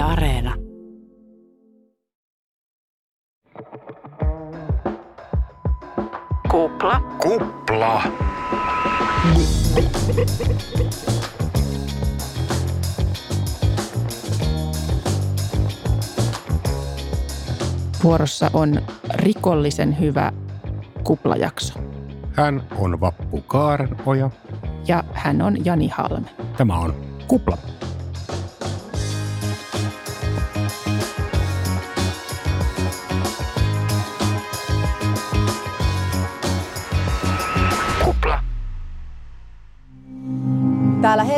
Yle Areena. Kupla. Kupla. Vuorossa on rikollisen hyvä kuplajakso. Hän on Vappu Kaarenoja. Ja hän on Jani Halme. Tämä on Kupla.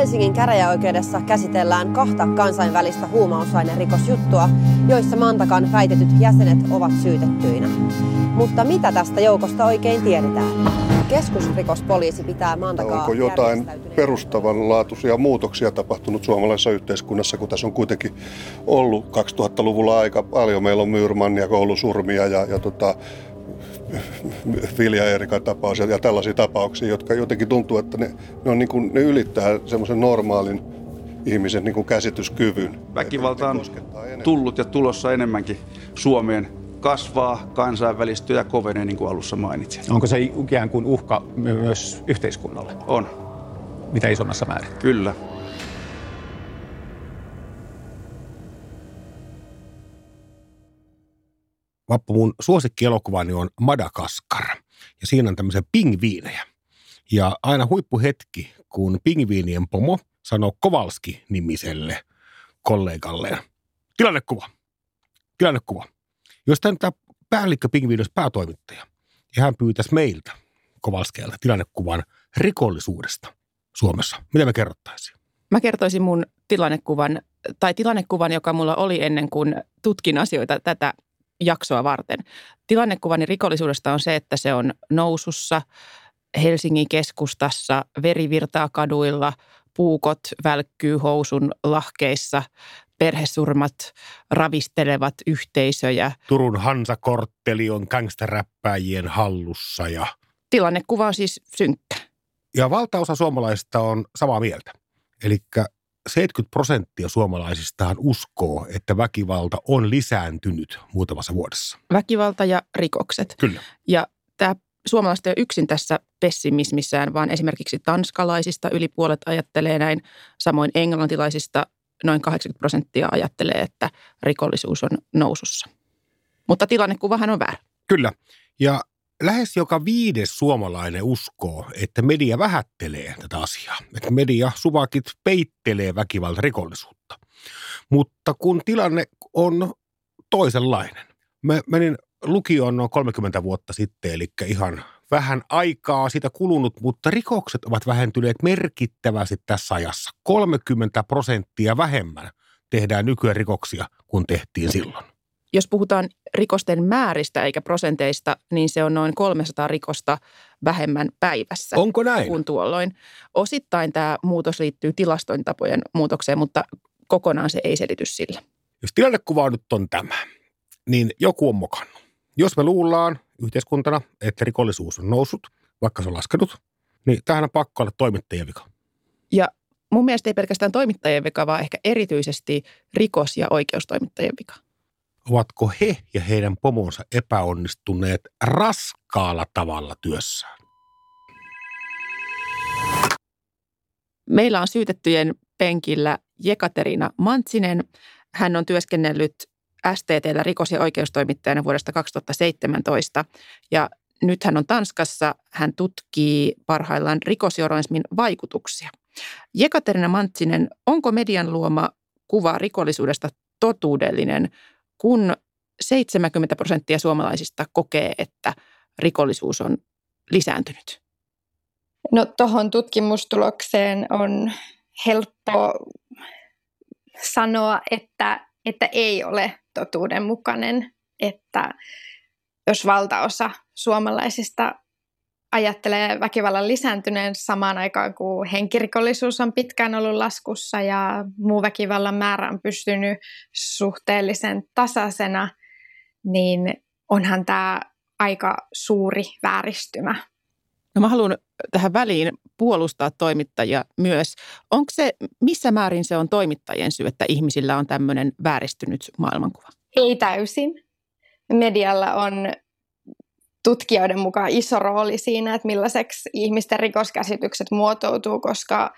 Helsingin käräjäoikeudessa käsitellään kahta kansainvälistä huumausainerikosjuttua, joissa Mantakan väitetyt jäsenet ovat syytettyinä. Mutta mitä tästä joukosta oikein tiedetään? Keskusrikospoliisi pitää Mantakaa Onko jotain perustavanlaatuisia muutoksia tapahtunut suomalaisessa yhteiskunnassa, kun tässä on kuitenkin ollut 2000-luvulla aika paljon. Meillä on Myyrmannia, koulusurmia ja, ja tota, Vilja Eerikan tapaus ja, ja tällaisia tapauksia, jotka jotenkin tuntuu, että ne, ne, on niin kuin, ne ylittää semmoisen normaalin ihmisen niin kuin käsityskyvyn. Väkivalta on tullut ja tulossa enemmänkin Suomeen. Kasvaa, kansainvälistyy ja kovenee, niin kuin alussa mainitsin. Onko se ikään kuin uhka my- myös yhteiskunnalle? On, Mitä isommassa määrin? kyllä. Vappu, mun suosikkielokuvani on Madagaskar. Ja siinä on tämmöisiä pingviinejä. Ja aina huippuhetki, kun pingviinien pomo sanoo Kovalski-nimiselle kollegalleen. Tilannekuva. Tilannekuva. Jos tämä päällikkö pingviini olisi päätoimittaja, ja hän pyytäisi meiltä Kovalskeelta tilannekuvan rikollisuudesta Suomessa, mitä me kerrottaisiin? Mä kertoisin mun tilannekuvan, tai tilannekuvan, joka mulla oli ennen kuin tutkin asioita tätä jaksoa varten. Tilannekuvani rikollisuudesta on se, että se on nousussa Helsingin keskustassa, veri virtaa kaduilla, puukot välkkyy housun lahkeissa, perhesurmat ravistelevat yhteisöjä. Turun Hansakortteli on gangsteräppäjien hallussa ja, Tilannekuva on siis synkkä. ja valtaosa suomalaisista on samaa mieltä. Eli 70 prosenttia suomalaisistahan uskoo, että väkivalta on lisääntynyt muutamassa vuodessa. Väkivalta ja rikokset. Kyllä. Ja tämä suomalaiset ei ole yksin tässä pessimismissään, vaan esimerkiksi tanskalaisista yli puolet ajattelee näin. Samoin englantilaisista noin 80 prosenttia ajattelee, että rikollisuus on nousussa. Mutta tilannekuvahan on väärä. Kyllä. Ja lähes joka viides suomalainen uskoo, että media vähättelee tätä asiaa. Että media suvakit peittelee väkivalta rikollisuutta. Mutta kun tilanne on toisenlainen. Mä menin lukioon noin 30 vuotta sitten, eli ihan vähän aikaa siitä kulunut, mutta rikokset ovat vähentyneet merkittävästi tässä ajassa. 30 prosenttia vähemmän tehdään nykyään rikoksia kuin tehtiin silloin. Jos puhutaan rikosten määristä eikä prosenteista, niin se on noin 300 rikosta vähemmän päivässä. Onko näin? kuin tuolloin. Osittain tämä muutos liittyy tilastointapojen muutokseen, mutta kokonaan se ei selity sillä. Jos tilannekuva nyt on tämä, niin joku on mokannut. Jos me luullaan yhteiskuntana, että rikollisuus on noussut, vaikka se on laskenut, niin tähän on pakko olla toimittajien vika. Ja mun mielestä ei pelkästään toimittajien vika, vaan ehkä erityisesti rikos- ja oikeustoimittajien vika. Ovatko he ja heidän pomonsa epäonnistuneet raskaalla tavalla työssään? Meillä on syytettyjen penkillä Jekaterina Mantsinen. Hän on työskennellyt STTllä rikos- ja oikeustoimittajana vuodesta 2017 ja nyt hän on Tanskassa. Hän tutkii parhaillaan rikosjournalismin vaikutuksia. Jekaterina Mantsinen, onko median luoma kuva rikollisuudesta totuudellinen, kun 70 prosenttia suomalaisista kokee, että rikollisuus on lisääntynyt? No tuohon tutkimustulokseen on helppo sanoa, että, että ei ole totuudenmukainen, että jos valtaosa suomalaisista ajattelee väkivallan lisääntyneen samaan aikaan, kun henkirikollisuus on pitkään ollut laskussa ja muu väkivallan määrä on pystynyt suhteellisen tasaisena, niin onhan tämä aika suuri vääristymä. No mä haluan tähän väliin puolustaa toimittajia myös. Onko se, missä määrin se on toimittajien syy, että ihmisillä on tämmöinen vääristynyt maailmankuva? Ei täysin. Medialla on tutkijoiden mukaan iso rooli siinä, että millaiseksi ihmisten rikoskäsitykset muotoutuu, koska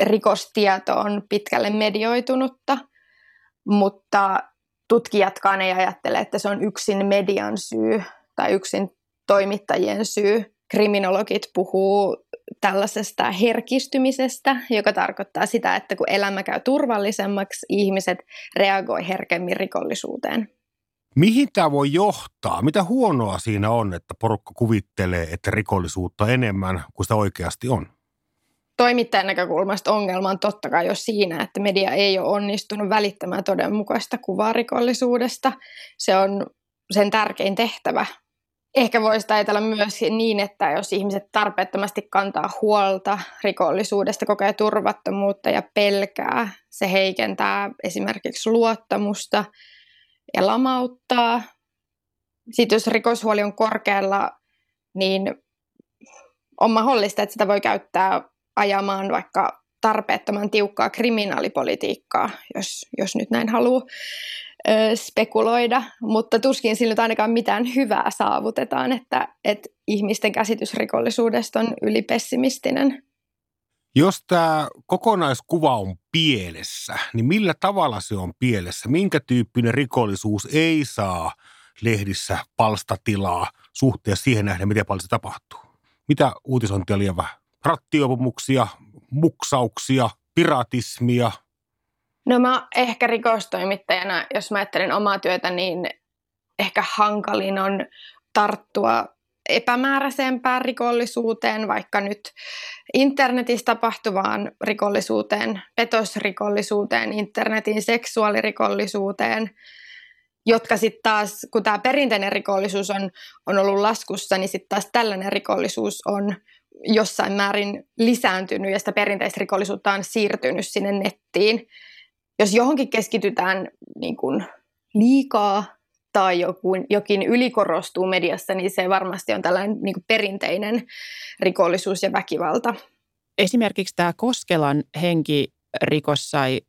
rikostieto on pitkälle medioitunutta, mutta tutkijatkaan ei ajattele, että se on yksin median syy tai yksin toimittajien syy. Kriminologit puhuu tällaisesta herkistymisestä, joka tarkoittaa sitä, että kun elämä käy turvallisemmaksi, ihmiset reagoi herkemmin rikollisuuteen. Mihin tämä voi johtaa? Mitä huonoa siinä on, että porukka kuvittelee, että rikollisuutta enemmän kuin sitä oikeasti on? Toimittajan näkökulmasta ongelma on totta kai jo siinä, että media ei ole onnistunut välittämään todenmukaista kuvaa rikollisuudesta. Se on sen tärkein tehtävä. Ehkä voisi ajatella myös niin, että jos ihmiset tarpeettomasti kantaa huolta rikollisuudesta, kokee turvattomuutta ja pelkää, se heikentää esimerkiksi luottamusta – ja lamauttaa. Sitten jos rikoshuoli on korkealla, niin on mahdollista, että sitä voi käyttää ajamaan vaikka tarpeettoman tiukkaa kriminaalipolitiikkaa, jos, jos nyt näin haluaa ö, spekuloida, mutta tuskin sillä nyt ainakaan mitään hyvää saavutetaan, että, että ihmisten käsitys rikollisuudesta on ylipessimistinen. Jos tämä kokonaiskuva on pielessä, niin millä tavalla se on pielessä? Minkä tyyppinen rikollisuus ei saa lehdissä palstatilaa suhteessa siihen nähden, miten paljon se tapahtuu? Mitä uutisointia liian vähän? Rattiopumuksia, muksauksia, piratismia? No mä ehkä rikostoimittajana, jos mä ajattelen omaa työtä, niin ehkä hankalin on tarttua epämääräisempään rikollisuuteen, vaikka nyt internetissä tapahtuvaan rikollisuuteen, petosrikollisuuteen, internetin seksuaalirikollisuuteen, jotka sitten taas, kun tämä perinteinen rikollisuus on, on ollut laskussa, niin sitten taas tällainen rikollisuus on jossain määrin lisääntynyt ja sitä perinteistä rikollisuutta on siirtynyt sinne nettiin. Jos johonkin keskitytään niin kuin liikaa, tai joku, jokin ylikorostuu mediassa, niin se varmasti on tällainen niin perinteinen rikollisuus ja väkivalta. Esimerkiksi tämä Koskelan henkirikos sai,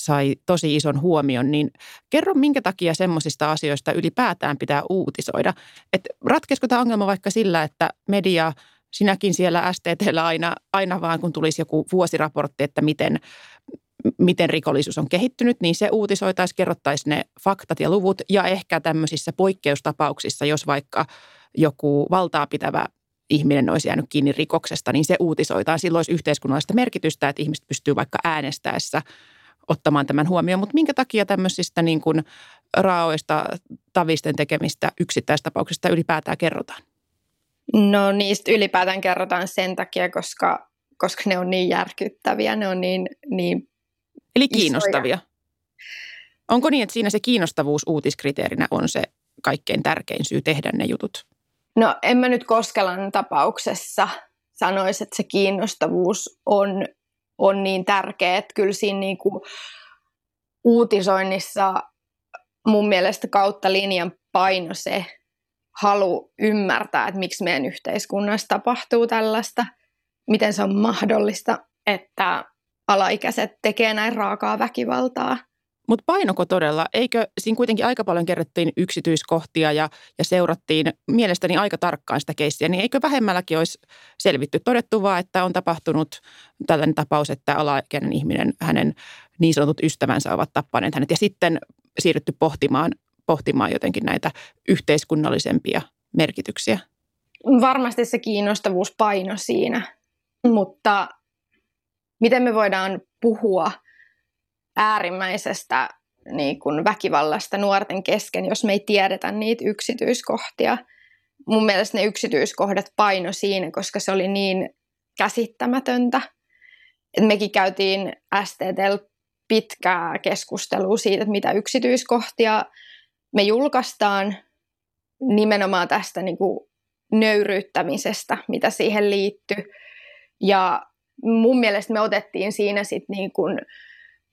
sai tosi ison huomion, niin kerro minkä takia semmoisista asioista ylipäätään pitää uutisoida. Et ratkeisiko tämä ongelma vaikka sillä, että media sinäkin siellä STTllä aina, aina vaan, kun tulisi joku vuosiraportti, että miten miten rikollisuus on kehittynyt, niin se uutisoitaisiin, kerrottaisiin ne faktat ja luvut ja ehkä tämmöisissä poikkeustapauksissa, jos vaikka joku valtaa pitävä ihminen olisi jäänyt kiinni rikoksesta, niin se uutisoitaan. Silloin olisi yhteiskunnallista merkitystä, että ihmiset pystyy vaikka äänestäessä ottamaan tämän huomioon. Mutta minkä takia tämmöisistä niin kuin raoista tavisten tekemistä yksittäistapauksista ylipäätään kerrotaan? No niistä ylipäätään kerrotaan sen takia, koska, koska ne on niin järkyttäviä, ne on niin, niin Eli kiinnostavia. Isoja. Onko niin, että siinä se kiinnostavuus uutiskriteerinä on se kaikkein tärkein syy tehdä ne jutut? No en mä nyt Koskelan tapauksessa sanoisi, että se kiinnostavuus on, on niin tärkeä, että kyllä siinä niin kuin uutisoinnissa mun mielestä kautta linjan paino se halu ymmärtää, että miksi meidän yhteiskunnassa tapahtuu tällaista, miten se on mahdollista, että alaikäiset tekee näin raakaa väkivaltaa. Mutta painoko todella? Eikö siinä kuitenkin aika paljon kerrottiin yksityiskohtia ja, ja seurattiin mielestäni aika tarkkaan sitä keissiä, niin eikö vähemmälläkin olisi selvitty? Todettu vaan, että on tapahtunut tällainen tapaus, että alaikäinen ihminen, hänen niin sanotut ystävänsä ovat tappaneet hänet ja sitten siirrytty pohtimaan, pohtimaan jotenkin näitä yhteiskunnallisempia merkityksiä. Varmasti se kiinnostavuus paino siinä, mutta miten me voidaan puhua äärimmäisestä niin kuin väkivallasta nuorten kesken, jos me ei tiedetä niitä yksityiskohtia. Mun mielestä ne yksityiskohdat paino siinä, koska se oli niin käsittämätöntä. Et mekin käytiin STTL pitkää keskustelua siitä, että mitä yksityiskohtia me julkaistaan nimenomaan tästä niin kuin nöyryyttämisestä, mitä siihen liittyy. Ja mun mielestä me otettiin siinä sitten niin kuin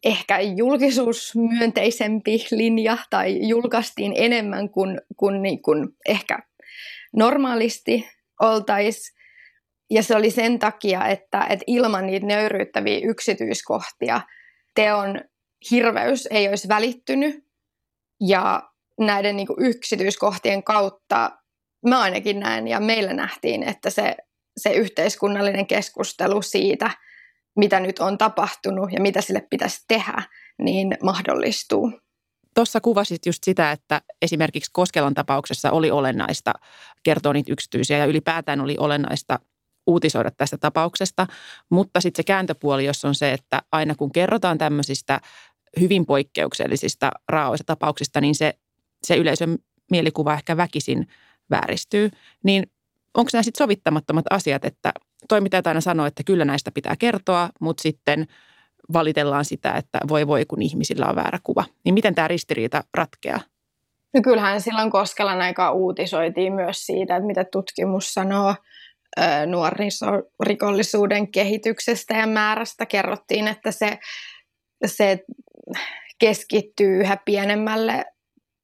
ehkä julkisuusmyönteisempi linja tai julkaistiin enemmän kuin, kuin, niin kuin ehkä normaalisti oltaisiin, Ja se oli sen takia, että, että ilman niitä nöyryyttäviä yksityiskohtia teon hirveys ei olisi välittynyt. Ja näiden niin kuin yksityiskohtien kautta mä ainakin näen ja meillä nähtiin, että se, se yhteiskunnallinen keskustelu siitä, mitä nyt on tapahtunut ja mitä sille pitäisi tehdä, niin mahdollistuu. Tuossa kuvasit just sitä, että esimerkiksi Koskelan tapauksessa oli olennaista kertoa niitä yksityisiä ja ylipäätään oli olennaista uutisoida tästä tapauksesta. Mutta sitten se kääntöpuoli, jos on se, että aina kun kerrotaan tämmöisistä hyvin poikkeuksellisista raaoista tapauksista, niin se, se yleisön mielikuva ehkä väkisin vääristyy. Niin onko nämä sitten sovittamattomat asiat, että toimittajat aina sanoo, että kyllä näistä pitää kertoa, mutta sitten valitellaan sitä, että voi voi kun ihmisillä on väärä kuva. Niin miten tämä ristiriita ratkeaa? No kyllähän silloin Koskelan aikaa uutisoitiin myös siitä, että mitä tutkimus sanoo nuorisorikollisuuden kehityksestä ja määrästä. Kerrottiin, että se, se keskittyy yhä pienemmälle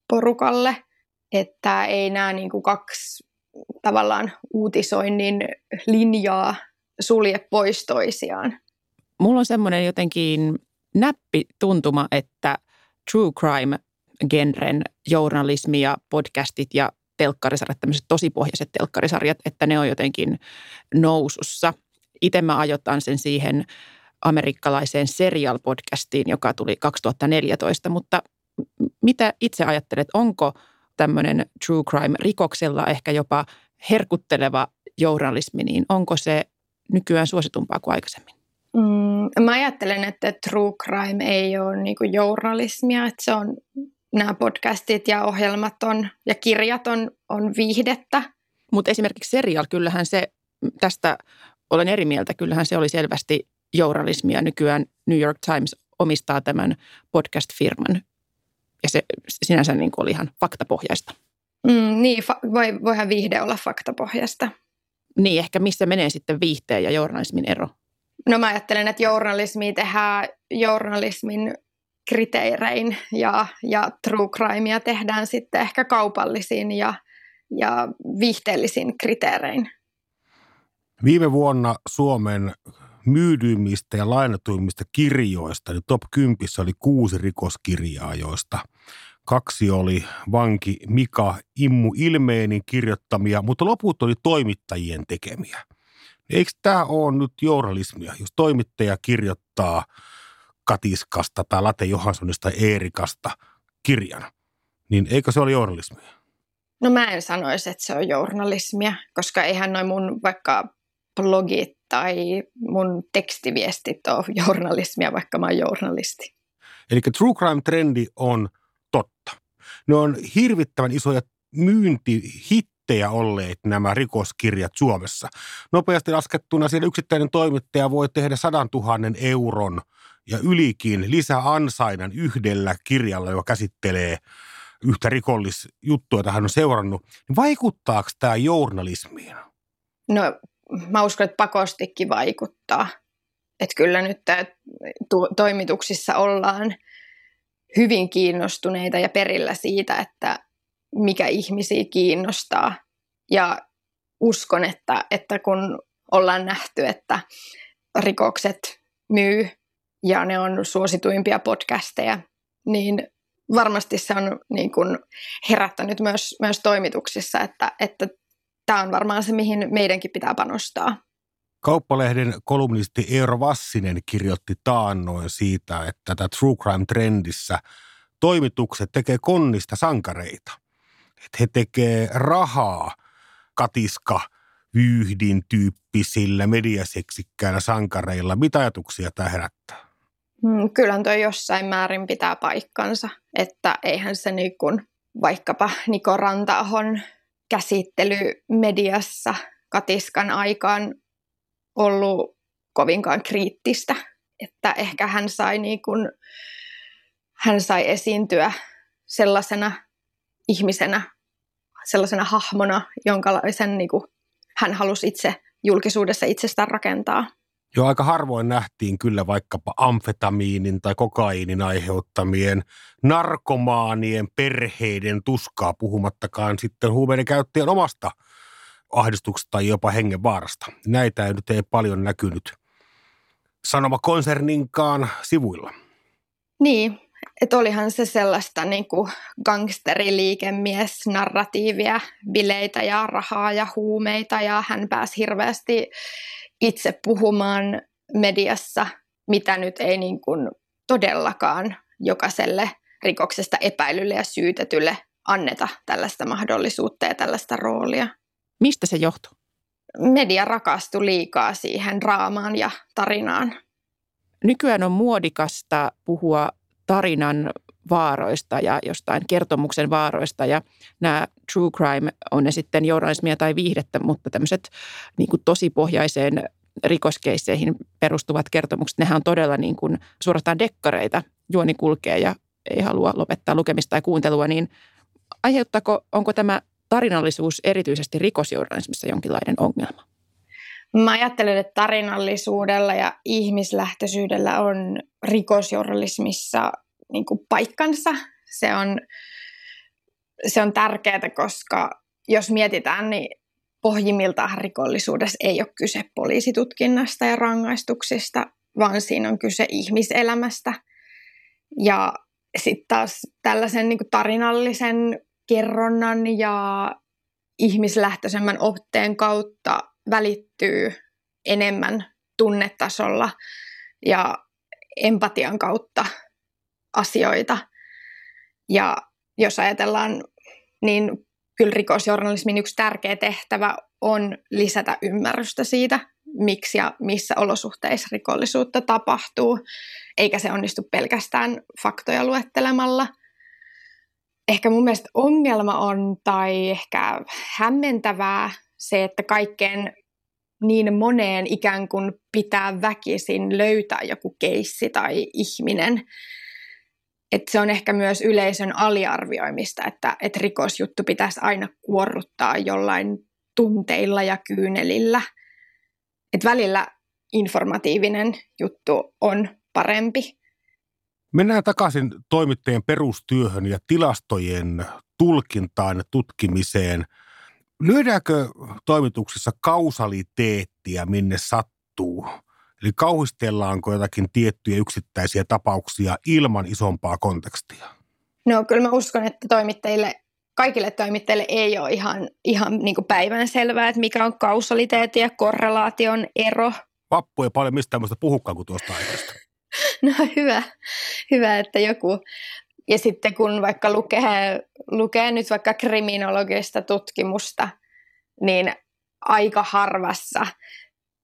porukalle, että ei nämä niin kuin kaksi tavallaan uutisoinnin linjaa sulje pois toisiaan. Mulla on semmoinen jotenkin näppi tuntuma, että true crime genren journalismi ja podcastit ja telkkarisarjat, tämmöiset tosipohjaiset telkkarisarjat, että ne on jotenkin nousussa. Itse mä ajotan sen siihen amerikkalaiseen serial-podcastiin, joka tuli 2014, mutta mitä itse ajattelet, onko tämmöinen true crime rikoksella ehkä jopa herkutteleva journalismi, niin onko se nykyään suositumpaa kuin aikaisemmin? Mm, mä ajattelen, että true crime ei ole niinku journalismia, että se on nämä podcastit ja ohjelmat on, ja kirjat on, on viihdettä. Mutta esimerkiksi serial, kyllähän se, tästä olen eri mieltä, kyllähän se oli selvästi journalismia. Nykyään New York Times omistaa tämän podcast-firman ja se sinänsä niin oli ihan faktapohjaista. Mm, niin, fa- voi, voihan viihde olla faktapohjaista. Niin, ehkä missä menee sitten viihteen ja journalismin ero? No mä ajattelen, että journalismi tehdään journalismin kriteerein ja, ja true crimea tehdään sitten ehkä kaupallisin ja, ja viihteellisin kriteerein. Viime vuonna Suomen myydyimmistä ja lainatuimmista kirjoista, niin top 10 oli kuusi rikoskirjaa, joista kaksi oli vanki Mika Immu Ilmeenin kirjoittamia, mutta loput oli toimittajien tekemiä. Eikö tämä ole nyt journalismia, jos toimittaja kirjoittaa Katiskasta tai Late Johanssonista Eerikasta kirjan, niin eikö se ole journalismia? No mä en sanoisi, että se on journalismia, koska eihän noin mun vaikka blogit tai mun tekstiviestit ole journalismia, vaikka mä oon journalisti. Eli true crime-trendi on totta. Ne on hirvittävän isoja myyntihittejä olleet nämä rikoskirjat Suomessa. Nopeasti laskettuna siellä yksittäinen toimittaja voi tehdä sadan tuhannen euron ja ylikin lisäansainan yhdellä kirjalla, joka käsittelee yhtä rikollisjuttua, jota hän on seurannut. Vaikuttaako tämä journalismiin? No mä uskon, että pakostikin vaikuttaa. Että kyllä nyt toimituksissa ollaan hyvin kiinnostuneita ja perillä siitä, että mikä ihmisiä kiinnostaa. Ja uskon, että, että kun ollaan nähty, että rikokset myy ja ne on suosituimpia podcasteja, niin varmasti se on niin kuin herättänyt myös, myös toimituksissa, että, että tämä on varmaan se, mihin meidänkin pitää panostaa. Kauppalehden kolumnisti Eero Vassinen kirjoitti taannoin siitä, että tätä true crime-trendissä toimitukset tekee konnista sankareita. Että he tekee rahaa katiska vyyhdin tyyppisillä mediaseksikkäillä sankareilla. Mitä ajatuksia tämä herättää? Mm, kyllä tuo jossain määrin pitää paikkansa, että eihän se niin kuin vaikkapa Niko Rantaahon käsittely mediassa Katiskan aikaan ollut kovinkaan kriittistä, että ehkä hän sai, niin kuin, hän sai esiintyä sellaisena ihmisenä, sellaisena hahmona, jonka sen, niin kuin, hän halusi itse julkisuudessa itsestään rakentaa. Jo aika harvoin nähtiin kyllä vaikkapa amfetamiinin tai kokaiinin aiheuttamien narkomaanien perheiden tuskaa, puhumattakaan sitten huumeiden käyttäjän omasta ahdistuksesta tai jopa hengenvaarasta. Näitä ei nyt ei paljon näkynyt Sanoma-konserninkaan sivuilla. Niin, että olihan se sellaista niin kuin gangsteriliikemies, narratiivia, bileitä ja rahaa ja huumeita ja hän pääsi hirveästi itse puhumaan mediassa, mitä nyt ei niin kuin todellakaan jokaiselle rikoksesta epäilylle ja syytetylle anneta tällaista mahdollisuutta ja tällaista roolia. Mistä se johtuu? Media rakastui liikaa siihen draamaan ja tarinaan. Nykyään on muodikasta puhua tarinan vaaroista ja jostain kertomuksen vaaroista. Ja nämä true crime on ne sitten journalismia tai viihdettä, mutta tämmöiset niin kuin tosipohjaiseen rikoskeisseihin perustuvat kertomukset, nehän on todella niin kuin suorastaan dekkareita. Juoni kulkee ja ei halua lopettaa lukemista tai kuuntelua, niin aiheuttaako, onko tämä tarinallisuus erityisesti rikosjournalismissa jonkinlainen ongelma? Mä ajattelen, että tarinallisuudella ja ihmislähtöisyydellä on rikosjournalismissa niin kuin paikkansa. Se on, se on tärkeää, koska jos mietitään, niin pohjimmiltaan rikollisuudessa ei ole kyse poliisitutkinnasta ja rangaistuksista, vaan siinä on kyse ihmiselämästä. Ja sitten taas tällaisen niin tarinallisen kerronnan ja ihmislähtöisemmän otteen kautta välittyy enemmän tunnetasolla ja empatian kautta asioita. Ja jos ajatellaan, niin kyllä rikosjournalismin yksi tärkeä tehtävä on lisätä ymmärrystä siitä, miksi ja missä olosuhteissa rikollisuutta tapahtuu, eikä se onnistu pelkästään faktoja luettelemalla. Ehkä mun mielestä ongelma on, tai ehkä hämmentävää, se, että kaikkeen niin moneen ikään kuin pitää väkisin löytää joku keissi tai ihminen. Että se on ehkä myös yleisön aliarvioimista, että, että rikosjuttu pitäisi aina kuorruttaa jollain tunteilla ja kyynelillä. Että välillä informatiivinen juttu on parempi. Mennään takaisin toimittajien perustyöhön ja tilastojen tulkintaan ja tutkimiseen – Lyödäänkö toimituksessa kausaliteettia minne sattuu? Eli kauhistellaanko jotakin tiettyjä yksittäisiä tapauksia ilman isompaa kontekstia? No kyllä mä uskon, että toimittajille, kaikille toimittajille ei ole ihan, ihan niin kuin päivän selvää, että mikä on kausaliteetti ja korrelaation ero. Vappu ei paljon mistään tämmöistä puhukaan kuin tuosta aiheesta. No hyvä, hyvä, että joku ja sitten kun vaikka lukee, lukee nyt vaikka kriminologista tutkimusta, niin aika harvassa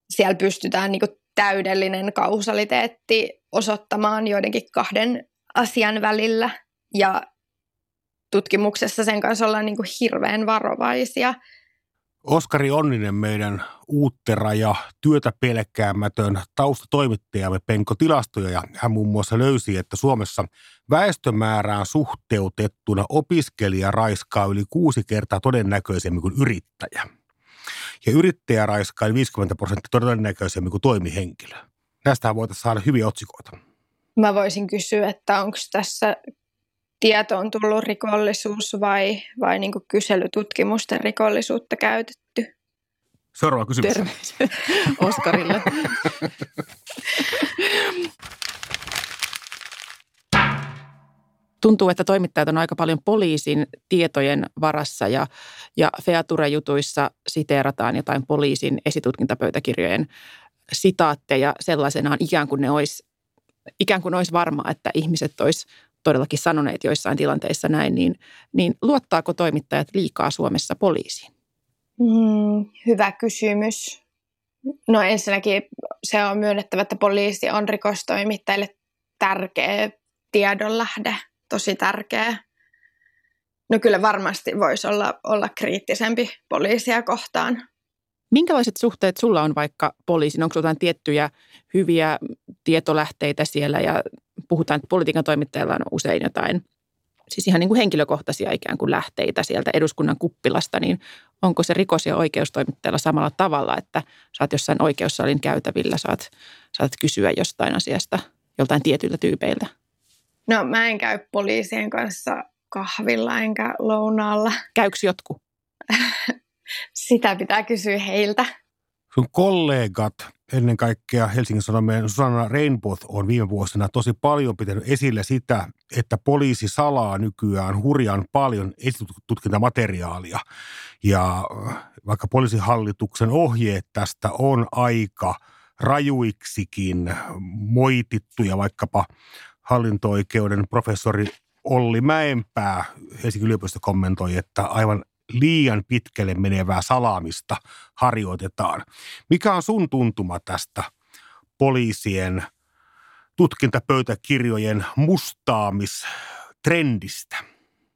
siellä pystytään niin täydellinen kausaliteetti osoittamaan joidenkin kahden asian välillä. Ja tutkimuksessa sen kanssa ollaan niin hirveän varovaisia – Oskari Onninen, meidän uuttera ja työtä pelkäämätön taustatoimittajamme penko tilastoja ja hän muun muassa löysi, että Suomessa väestömäärään suhteutettuna opiskelija raiskaa yli kuusi kertaa todennäköisemmin kuin yrittäjä. Ja yrittäjä raiskaa 50 prosenttia todennäköisemmin kuin toimihenkilö. Näistä voitaisiin saada hyviä otsikoita. Mä voisin kysyä, että onko tässä tietoon tullut rikollisuus vai, vai niin kyselytutkimusten rikollisuutta käytetty? Seuraava kysymys. Terveisiä Oskarille. Tuntuu, että toimittajat on aika paljon poliisin tietojen varassa ja, ja Feature-jutuissa siteerataan jotain poliisin esitutkintapöytäkirjojen sitaatteja sellaisenaan ikään kuin ne olisi ikään kuin olisi varma, että ihmiset olisi todellakin sanoneet joissain tilanteissa näin, niin, niin luottaako toimittajat liikaa Suomessa poliisiin? Mm, hyvä kysymys. No ensinnäkin se on myönnettävä, että poliisi on rikostoimittajille tärkeä tiedonlähde, tosi tärkeä. No kyllä varmasti voisi olla, olla kriittisempi poliisia kohtaan. Minkälaiset suhteet sulla on vaikka poliisin? Onko jotain tiettyjä hyviä tietolähteitä siellä ja puhutaan, että politiikan toimittajilla on usein jotain siis ihan niin kuin henkilökohtaisia ikään kuin lähteitä sieltä eduskunnan kuppilasta, niin onko se rikos- ja oikeustoimittajalla samalla tavalla, että saat jossain oikeussalin käytävillä, saat, saat kysyä jostain asiasta joltain tietyiltä tyypeiltä? No mä en käy poliisien kanssa kahvilla enkä lounaalla. Käyks jotkut? Sitä pitää kysyä heiltä. Sun kollegat, ennen kaikkea Helsingin Sanomien Susanna Rainbow on viime vuosina tosi paljon pitänyt esille sitä, että poliisi salaa nykyään hurjan paljon esitutkintamateriaalia. Ja vaikka poliisihallituksen ohjeet tästä on aika rajuiksikin moitittuja, vaikkapa hallinto-oikeuden professori Olli Mäenpää Helsingin yliopisto kommentoi, että aivan liian pitkälle menevää salaamista harjoitetaan. Mikä on sun tuntuma tästä poliisien tutkintapöytäkirjojen mustaamistrendistä?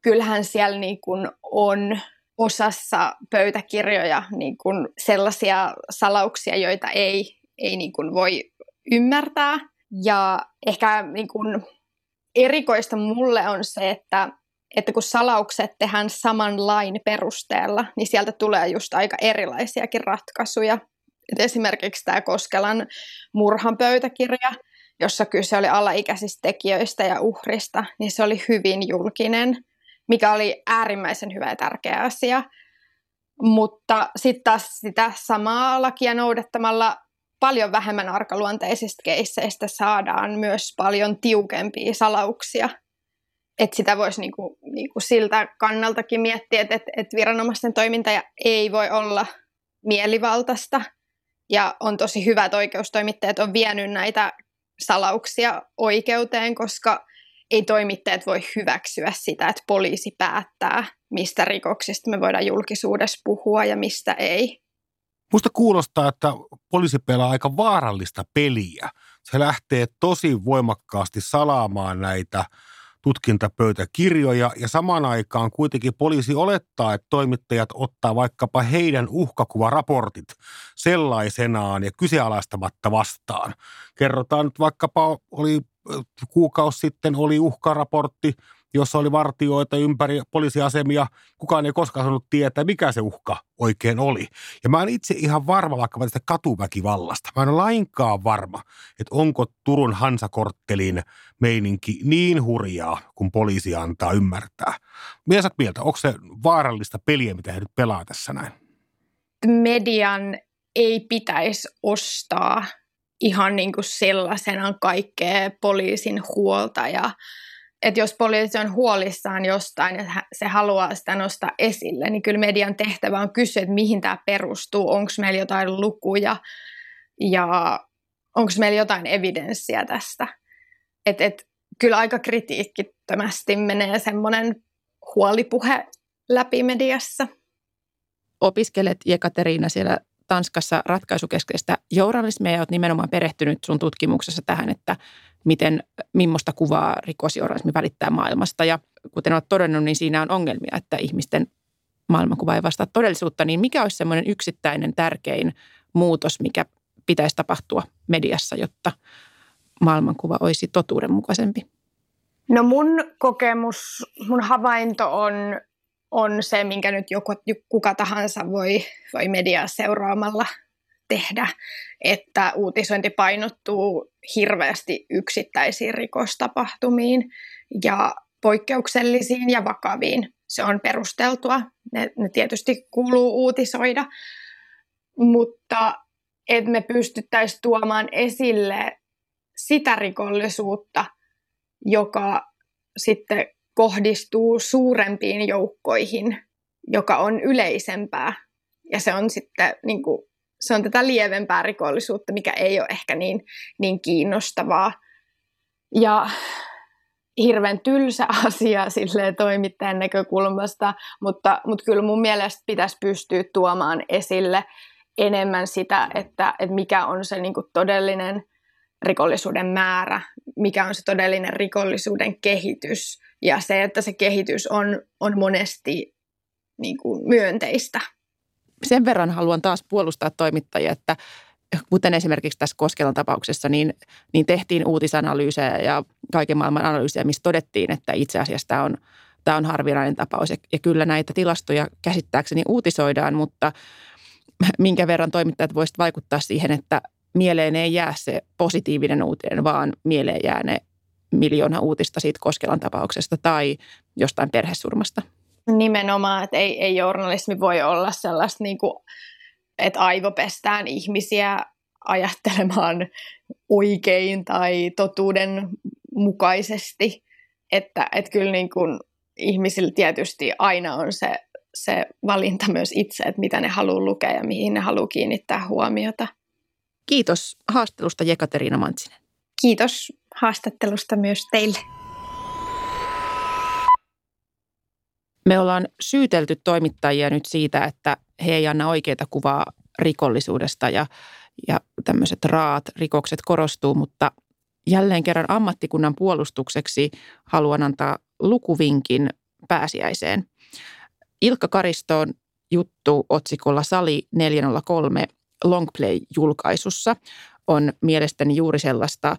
Kyllähän siellä niin kuin on osassa pöytäkirjoja niin kuin sellaisia salauksia, joita ei, ei niin kuin voi ymmärtää. Ja ehkä niin kuin erikoista mulle on se, että, että kun salaukset tehdään saman lain perusteella, niin sieltä tulee just aika erilaisiakin ratkaisuja. Et esimerkiksi tämä Koskelan murhan pöytäkirja, jossa kyse oli alaikäisistä tekijöistä ja uhrista, niin se oli hyvin julkinen, mikä oli äärimmäisen hyvä ja tärkeä asia. Mutta sitten taas sitä samaa lakia noudattamalla paljon vähemmän arkaluonteisista keisseistä saadaan myös paljon tiukempia salauksia. Että sitä voisi niinku, niinku siltä kannaltakin miettiä, että et, et viranomaisten toiminta ei voi olla mielivaltaista. Ja on tosi hyvä, että oikeustoimittajat on vienyt näitä salauksia oikeuteen, koska ei toimittajat voi hyväksyä sitä, että poliisi päättää, mistä rikoksista me voidaan julkisuudessa puhua ja mistä ei. Musta kuulostaa, että poliisi pelaa aika vaarallista peliä. Se lähtee tosi voimakkaasti salaamaan näitä tutkintapöytäkirjoja ja samaan aikaan kuitenkin poliisi olettaa, että toimittajat ottaa vaikkapa heidän uhkakuvaraportit sellaisenaan ja kyseenalaistamatta vastaan. Kerrotaan nyt vaikkapa oli kuukausi sitten oli uhkaraportti jossa oli vartioita ympäri poliisiasemia. Kukaan ei koskaan sanonut tietää, mikä se uhka oikein oli. Ja mä en itse ihan varma vaikka tästä katuväkivallasta. Mä en ole lainkaan varma, että onko Turun Hansakorttelin meininki niin hurjaa, kun poliisi antaa ymmärtää. Mitä sä mieltä? Onko se vaarallista peliä, mitä he nyt pelaa tässä näin? Median ei pitäisi ostaa ihan niin kuin sellaisenaan kaikkea poliisin huolta ja että jos poliisi on huolissaan jostain ja se haluaa sitä nostaa esille, niin kyllä median tehtävä on kysyä, että mihin tämä perustuu, onko meillä jotain lukuja ja onko meillä jotain evidenssiä tästä. Et, et, kyllä aika kritiikkittömästi menee semmoinen huolipuhe läpi mediassa. Opiskelet Jekateriina siellä Tanskassa ratkaisukeskeistä journalismia ja olet nimenomaan perehtynyt sun tutkimuksessa tähän, että miten, millaista kuvaa rikosjournalismi välittää maailmasta. Ja kuten olet todennut, niin siinä on ongelmia, että ihmisten maailmankuva ei vastaa todellisuutta. Niin mikä olisi semmoinen yksittäinen tärkein muutos, mikä pitäisi tapahtua mediassa, jotta maailmankuva olisi totuudenmukaisempi? No mun kokemus, mun havainto on, on se, minkä nyt joku, kuka tahansa voi, voi mediaa seuraamalla tehdä, että uutisointi painottuu hirveästi yksittäisiin rikostapahtumiin ja poikkeuksellisiin ja vakaviin. Se on perusteltua. Ne, ne tietysti kuuluu uutisoida, mutta että me pystyttäisiin tuomaan esille sitä rikollisuutta, joka sitten kohdistuu suurempiin joukkoihin, joka on yleisempää. Ja se on sitten niin kuin se on tätä lievempää rikollisuutta, mikä ei ole ehkä niin, niin kiinnostavaa. Ja hirveän tylsä asia silleen toimittajan näkökulmasta, mutta, mutta kyllä mun mielestä pitäisi pystyä tuomaan esille enemmän sitä, että, että mikä on se niin todellinen rikollisuuden määrä, mikä on se todellinen rikollisuuden kehitys ja se, että se kehitys on, on monesti niin kuin myönteistä sen verran haluan taas puolustaa toimittajia, että kuten esimerkiksi tässä Koskelan tapauksessa, niin, niin tehtiin uutisanalyysejä ja kaiken maailman analyysejä, missä todettiin, että itse asiassa tämä on, tämä on harvinainen tapaus. Ja, ja kyllä näitä tilastoja käsittääkseni uutisoidaan, mutta minkä verran toimittajat voisivat vaikuttaa siihen, että mieleen ei jää se positiivinen uutinen, vaan mieleen jää ne miljoona uutista siitä Koskelan tapauksesta tai jostain perhesurmasta. Nimenomaan, että ei, ei journalismi voi olla sellaista, niin kuin, että aivopestään ihmisiä ajattelemaan oikein tai totuuden mukaisesti. Että, että kyllä niin kuin ihmisillä tietysti aina on se, se valinta myös itse, että mitä ne haluaa lukea ja mihin ne haluaa kiinnittää huomiota. Kiitos haastattelusta Jekaterina Mantsinen. Kiitos haastattelusta myös teille. Me ollaan syytelty toimittajia nyt siitä, että he ei anna oikeita kuvaa rikollisuudesta ja, ja tämmöiset raat rikokset korostuu, mutta jälleen kerran ammattikunnan puolustukseksi haluan antaa lukuvinkin pääsiäiseen. Ilkka Karistoon juttu otsikolla Sali 403 Longplay-julkaisussa on mielestäni juuri sellaista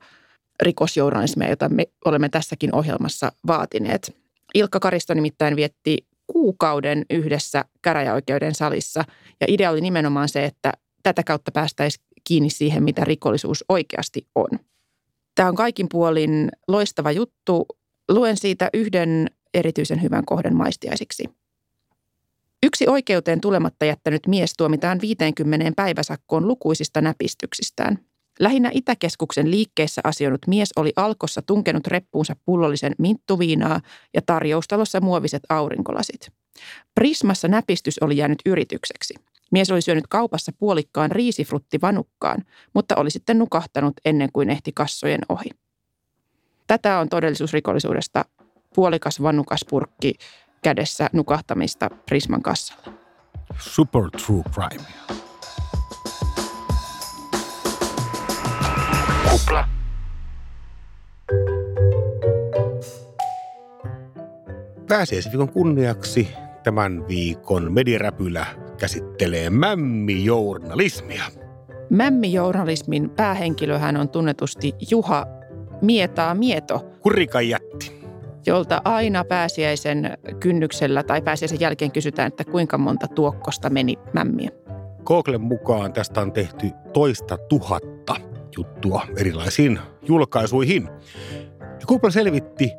rikosjournalismia, jota me olemme tässäkin ohjelmassa vaatineet. Ilkka Karisto nimittäin vietti kuukauden yhdessä käräjäoikeuden salissa ja idea oli nimenomaan se, että tätä kautta päästäisiin kiinni siihen, mitä rikollisuus oikeasti on. Tämä on kaikin puolin loistava juttu. Luen siitä yhden erityisen hyvän kohden maistiaisiksi. Yksi oikeuteen tulematta jättänyt mies tuomitaan 50 päiväsakkoon lukuisista näpistyksistään. Lähinnä Itäkeskuksen liikkeessä asioinut mies oli alkossa tunkenut reppuunsa pullollisen minttuviinaa ja tarjoustalossa muoviset aurinkolasit. Prismassa näpistys oli jäänyt yritykseksi. Mies oli syönyt kaupassa puolikkaan riisifrutti vanukkaan, mutta oli sitten nukahtanut ennen kuin ehti kassojen ohi. Tätä on todellisuusrikollisuudesta puolikas vanukaspurkki kädessä nukahtamista Prisman kassalla. Super true crime. Kupla. Pääsiäisviikon kunniaksi tämän viikon mediaräpylä käsittelee mämmijournalismia. Mämmijournalismin päähenkilöhän on tunnetusti Juha Mietaa Mieto. Kurikan jätti. Jolta aina pääsiäisen kynnyksellä tai pääsiäisen jälkeen kysytään, että kuinka monta tuokkosta meni mämmiä. Googlen mukaan tästä on tehty toista tuhatta juttua erilaisiin julkaisuihin. Ja Kupla selvitti,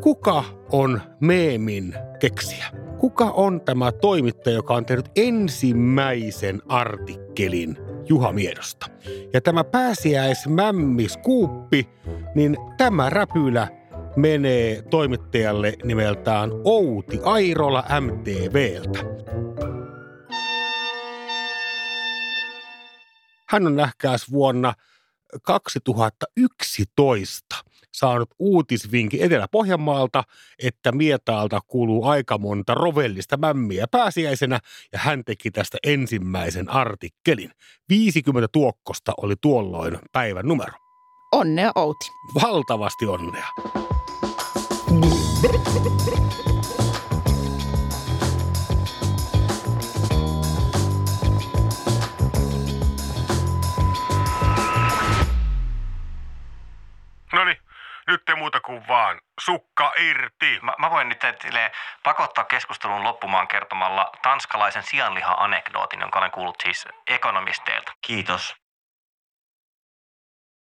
kuka on meemin keksiä. Kuka on tämä toimittaja, joka on tehnyt ensimmäisen artikkelin Juha Miedosta? Ja tämä pääsiäismämmiskuuppi, niin tämä räpylä menee toimittajalle nimeltään Outi Airola MTVltä. Hän on nähkääs vuonna 2011 saanut uutisvinkin Etelä-Pohjanmaalta, että Mietaalta kuuluu aika monta rovellista mämmiä pääsiäisenä ja hän teki tästä ensimmäisen artikkelin. 50 tuokkosta oli tuolloin päivän numero. Onnea Outi. Valtavasti onnea. No niin, nyt ei muuta kuin vaan sukka irti. Mä, mä voin nyt teille pakottaa keskustelun loppumaan kertomalla tanskalaisen sianliha-anekdootin, jonka olen kuullut siis ekonomisteilta. Kiitos.